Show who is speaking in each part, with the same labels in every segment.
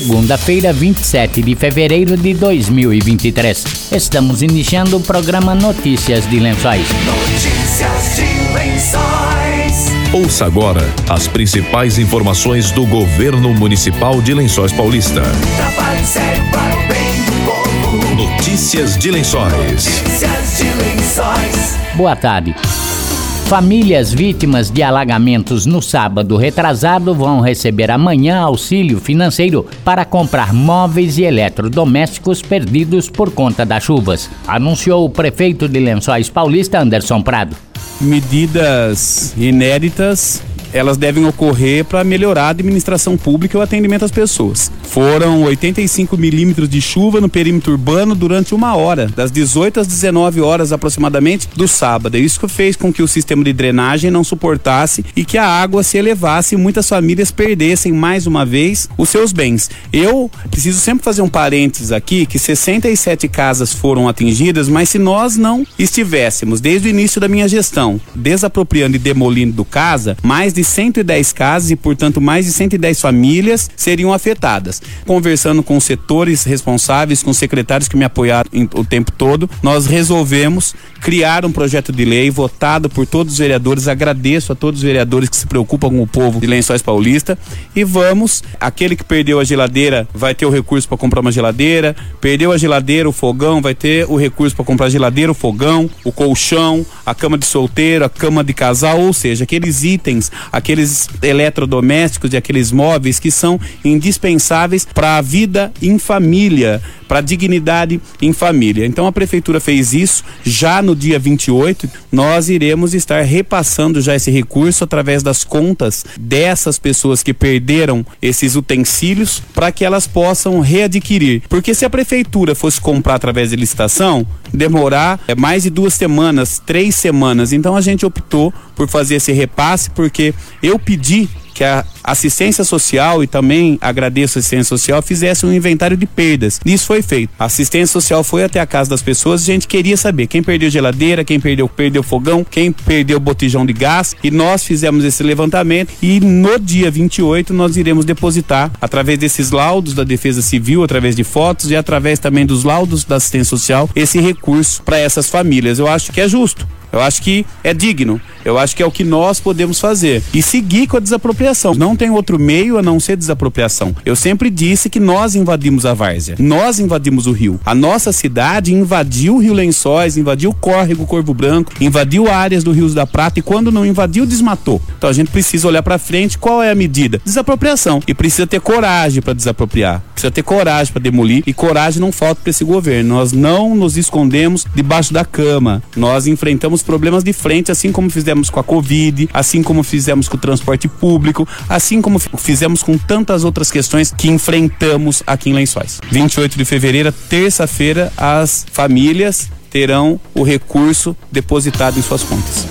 Speaker 1: segunda-feira, 27 de fevereiro de 2023. Estamos iniciando o programa Notícias de Lençóis.
Speaker 2: Notícias de Lençóis.
Speaker 3: Ouça agora as principais informações do governo municipal de Lençóis Paulista.
Speaker 2: Trabalho sério para o bem do povo.
Speaker 3: Notícias de Lençóis.
Speaker 2: Notícias de Lençóis.
Speaker 1: Boa tarde. Famílias vítimas de alagamentos no sábado retrasado vão receber amanhã auxílio financeiro para comprar móveis e eletrodomésticos perdidos por conta das chuvas, anunciou o prefeito de Lençóis Paulista, Anderson Prado.
Speaker 4: medidas inéditas elas devem ocorrer para melhorar a administração pública e o atendimento às pessoas. Foram 85 milímetros de chuva no perímetro urbano durante uma hora, das 18 às 19 horas aproximadamente do sábado. Isso fez com que o sistema de drenagem não suportasse e que a água se elevasse e muitas famílias perdessem mais uma vez os seus bens. Eu preciso sempre fazer um parênteses aqui que 67 casas foram atingidas, mas se nós não estivéssemos desde o início da minha gestão desapropriando e demolindo casa, mais de 110 casas e, portanto, mais de 110 famílias seriam afetadas. Conversando com setores responsáveis, com os secretários que me apoiaram em- o tempo todo, nós resolvemos criar um projeto de lei votado por todos os vereadores. Agradeço a todos os vereadores que se preocupam com o povo de Lençóis Paulista e vamos, aquele que perdeu a geladeira vai ter o recurso para comprar uma geladeira, perdeu a geladeira, o fogão vai ter o recurso para comprar a geladeira, o fogão, o colchão, a cama de solteiro, a cama de casal, ou seja, aqueles itens, aqueles eletrodomésticos e aqueles móveis que são indispensáveis para a vida em família, para a dignidade em família. Então a prefeitura fez isso já no dia 28, nós iremos estar repassando já esse recurso através das contas dessas pessoas que perderam esses utensílios para que elas possam readquirir. Porque se a prefeitura fosse comprar através de licitação, demorar é, mais de duas semanas, três semanas. Então a gente optou por fazer esse repasse porque eu pedi que a assistência social e também agradeço a assistência social fizesse um inventário de perdas. Isso foi feito. A assistência social foi até a casa das pessoas, a gente queria saber quem perdeu geladeira, quem perdeu perdeu fogão, quem perdeu botijão de gás e nós fizemos esse levantamento e no dia 28 nós iremos depositar através desses laudos da Defesa Civil, através de fotos e através também dos laudos da assistência social esse recurso para essas famílias. Eu acho que é justo. Eu acho que é digno. Eu acho que é o que nós podemos fazer. E seguir com a desapropriação. Não tem outro meio a não ser desapropriação. Eu sempre disse que nós invadimos a várzea. Nós invadimos o rio. A nossa cidade invadiu o Rio Lençóis, invadiu o córrego Corvo Branco, invadiu áreas do Rios da Prata e quando não invadiu, desmatou. Então a gente precisa olhar para frente. Qual é a medida? Desapropriação. E precisa ter coragem para desapropriar. Precisa ter coragem para demolir e coragem não falta para esse governo. Nós não nos escondemos debaixo da cama. Nós enfrentamos problemas de frente, assim como fizemos com a Covid, assim como fizemos com o transporte público, assim como fi- fizemos com tantas outras questões que enfrentamos aqui em Lençóis. 28 de fevereiro, terça-feira, as famílias terão o recurso depositado em suas contas.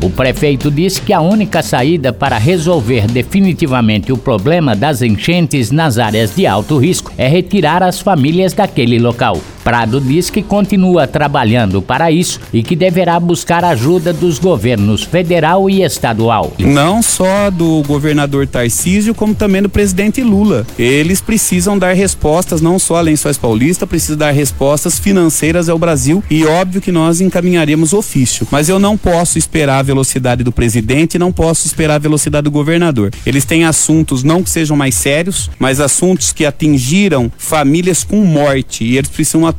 Speaker 1: O prefeito disse que a única saída para resolver definitivamente o problema das enchentes nas áreas de alto risco é retirar as famílias daquele local. Prado diz que continua trabalhando para isso e que deverá buscar ajuda dos governos federal e estadual.
Speaker 4: Não só do governador Tarcísio, como também do presidente Lula. Eles precisam dar respostas, não só a Lençóis Paulista, precisa dar respostas financeiras ao Brasil e óbvio que nós encaminharemos ofício. Mas eu não posso esperar a velocidade do presidente, não posso esperar a velocidade do governador. Eles têm assuntos não que sejam mais sérios, mas assuntos que atingiram famílias com morte e eles precisam atuar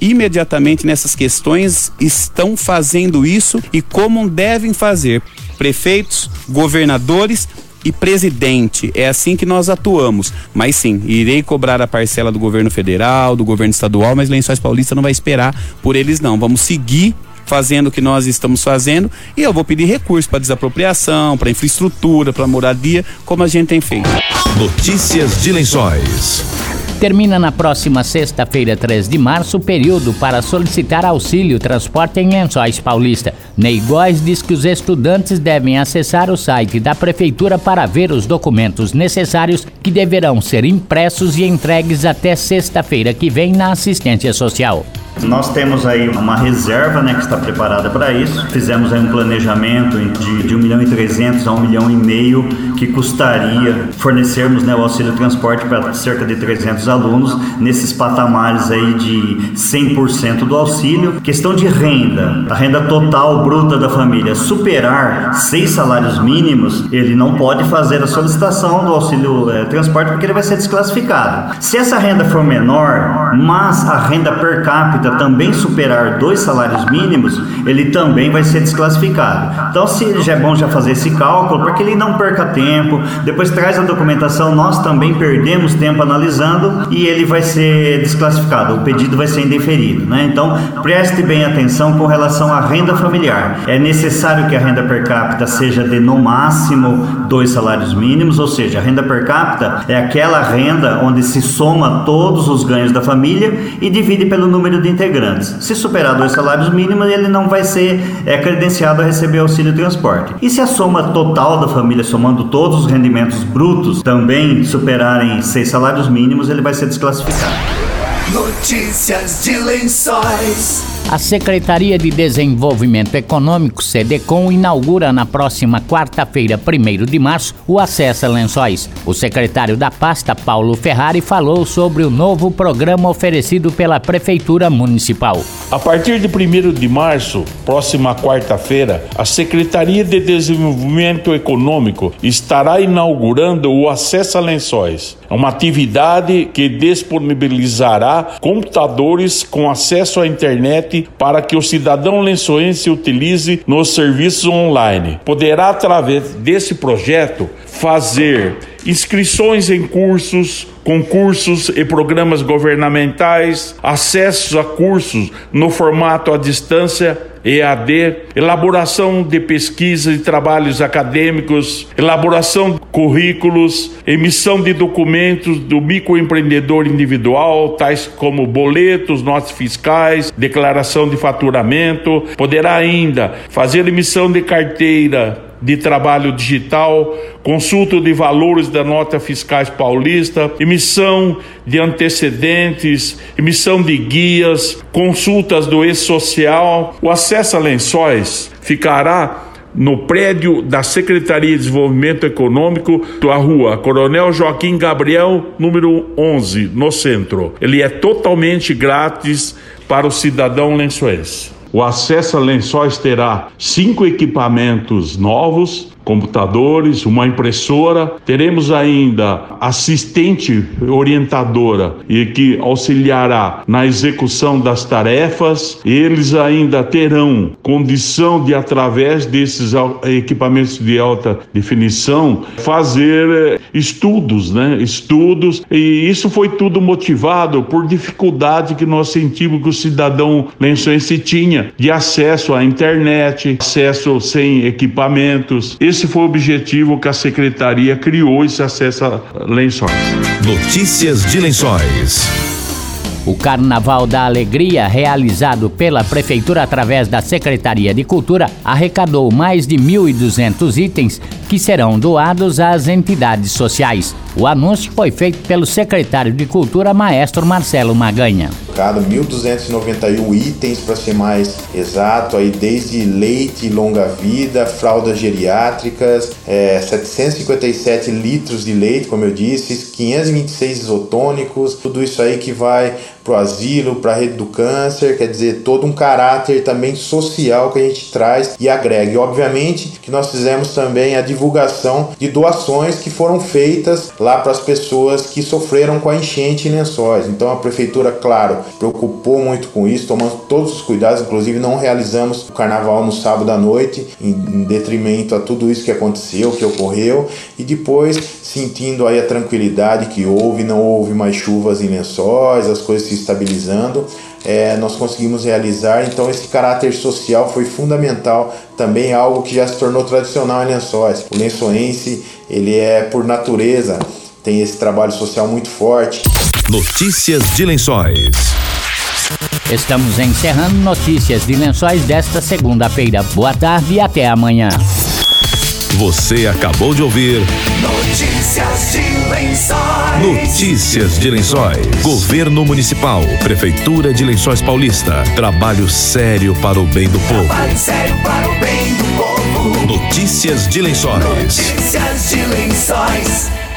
Speaker 4: imediatamente nessas questões, estão fazendo isso e como devem fazer prefeitos, governadores e presidente. É assim que nós atuamos. Mas sim, irei cobrar a parcela do governo federal, do governo estadual, mas Lençóis Paulista não vai esperar por eles não. Vamos seguir fazendo o que nós estamos fazendo e eu vou pedir recurso para desapropriação, para infraestrutura, para moradia, como a gente tem feito.
Speaker 3: Notícias de Lençóis.
Speaker 1: Termina na próxima sexta-feira, 3 de março, o período para solicitar auxílio transporte em Lençóis Paulista. Ney Góes diz que os estudantes devem acessar o site da Prefeitura para ver os documentos necessários que deverão ser impressos e entregues até sexta-feira que vem na assistência social.
Speaker 5: Nós temos aí uma reserva né, que está preparada para isso. Fizemos aí um planejamento de, de 1 milhão e 300 a 1 milhão e meio que custaria fornecermos né, o auxílio transporte para cerca de 300 alunos nesses patamares aí de 100% do auxílio. Questão de renda, a renda total bruta da família superar seis salários mínimos, ele não pode fazer a solicitação do auxílio é, transporte porque ele vai ser desclassificado. Se essa renda for menor, mas a renda per capita também superar dois salários mínimos, ele também vai ser desclassificado. Então, se já é bom já fazer esse cálculo, para que ele não perca tempo, depois traz a documentação, nós também perdemos tempo analisando e ele vai ser desclassificado, o pedido vai ser indeferido. Né? Então, preste bem atenção com relação à renda familiar. É necessário que a renda per capita seja de no máximo dois salários mínimos, ou seja, a renda per capita é aquela renda onde se soma todos os ganhos da família e divide pelo número de integrantes. Se superar dois salários mínimos, ele não vai ser é, credenciado a receber auxílio transporte. E se a soma total da família, somando todos os rendimentos brutos, também superarem seis salários mínimos, ele vai ser desclassificado.
Speaker 2: Notícias de Lençóis.
Speaker 1: A Secretaria de Desenvolvimento Econômico, SEDECOM, inaugura na próxima quarta-feira, 1 de março, o Acesso a Lençóis. O secretário da pasta, Paulo Ferrari, falou sobre o novo programa oferecido pela Prefeitura Municipal.
Speaker 6: A partir de 1 de março, próxima quarta-feira, a Secretaria de Desenvolvimento Econômico estará inaugurando o Acesso a Lençóis. Uma atividade que disponibilizará computadores com acesso à internet para que o cidadão lençoense utilize nos serviços online. Poderá, através desse projeto, fazer inscrições em cursos, concursos e programas governamentais, acesso a cursos no formato à distância EAD, elaboração de pesquisa e trabalhos acadêmicos, elaboração de currículos, emissão de documentos do microempreendedor individual, tais como boletos, notas fiscais, declaração de faturamento. Poderá ainda fazer emissão de carteira de trabalho digital, consulta de valores da nota fiscais paulista, emissão de antecedentes, emissão de guias, consultas do ex-social. O acesso a lençóis ficará no prédio da Secretaria de Desenvolvimento Econômico, da rua Coronel Joaquim Gabriel, número 11, no centro. Ele é totalmente grátis para o cidadão lençoense. O acesso a lençóis terá cinco equipamentos novos, computadores, uma impressora. Teremos ainda assistente orientadora e que auxiliará na execução das tarefas. Eles ainda terão condição de através desses equipamentos de alta definição fazer eh, estudos, né? Estudos e isso foi tudo motivado por dificuldade que nós sentimos que o cidadão lençoense tinha de acesso à internet, acesso sem equipamentos. Esse foi o objetivo que a secretaria criou esse acesso a lençóis.
Speaker 3: Notícias de Lençóis.
Speaker 1: O Carnaval da Alegria, realizado pela Prefeitura através da Secretaria de Cultura, arrecadou mais de 1.200 itens que serão doados às entidades sociais. O anúncio foi feito pelo secretário de Cultura, Maestro Marcelo Maganha.
Speaker 7: 1.291 itens para ser mais exato, aí desde leite longa vida, fraldas geriátricas, é, 757 litros de leite, como eu disse, 526 isotônicos, tudo isso aí que vai para o asilo, para a rede do câncer, quer dizer, todo um caráter também social que a gente traz e agrega. E obviamente que nós fizemos também a divulgação de doações que foram feitas lá para as pessoas que sofreram com a enchente em lençóis. Então a prefeitura, claro, preocupou muito com isso, tomando todos os cuidados, inclusive não realizamos o carnaval no sábado à noite, em, em detrimento a tudo isso que aconteceu, que ocorreu, e depois sentindo aí a tranquilidade que houve, não houve mais chuvas em lençóis, as coisas se estabilizando, é, nós conseguimos realizar. Então, esse caráter social foi fundamental, também algo que já se tornou tradicional em lençóis. O lençoense, ele é por natureza, tem esse trabalho social muito forte.
Speaker 3: Notícias de Lençóis.
Speaker 1: Estamos encerrando notícias de lençóis desta segunda-feira. Boa tarde e até amanhã.
Speaker 3: Você acabou de ouvir
Speaker 2: Notícias de Lençóis.
Speaker 3: Notícias de Lençóis. Governo Municipal, Prefeitura de Lençóis Paulista. Trabalho sério para o bem do povo.
Speaker 2: Trabalho sério para o bem do povo.
Speaker 3: Notícias de Lençóis.
Speaker 2: Notícias de Lençóis.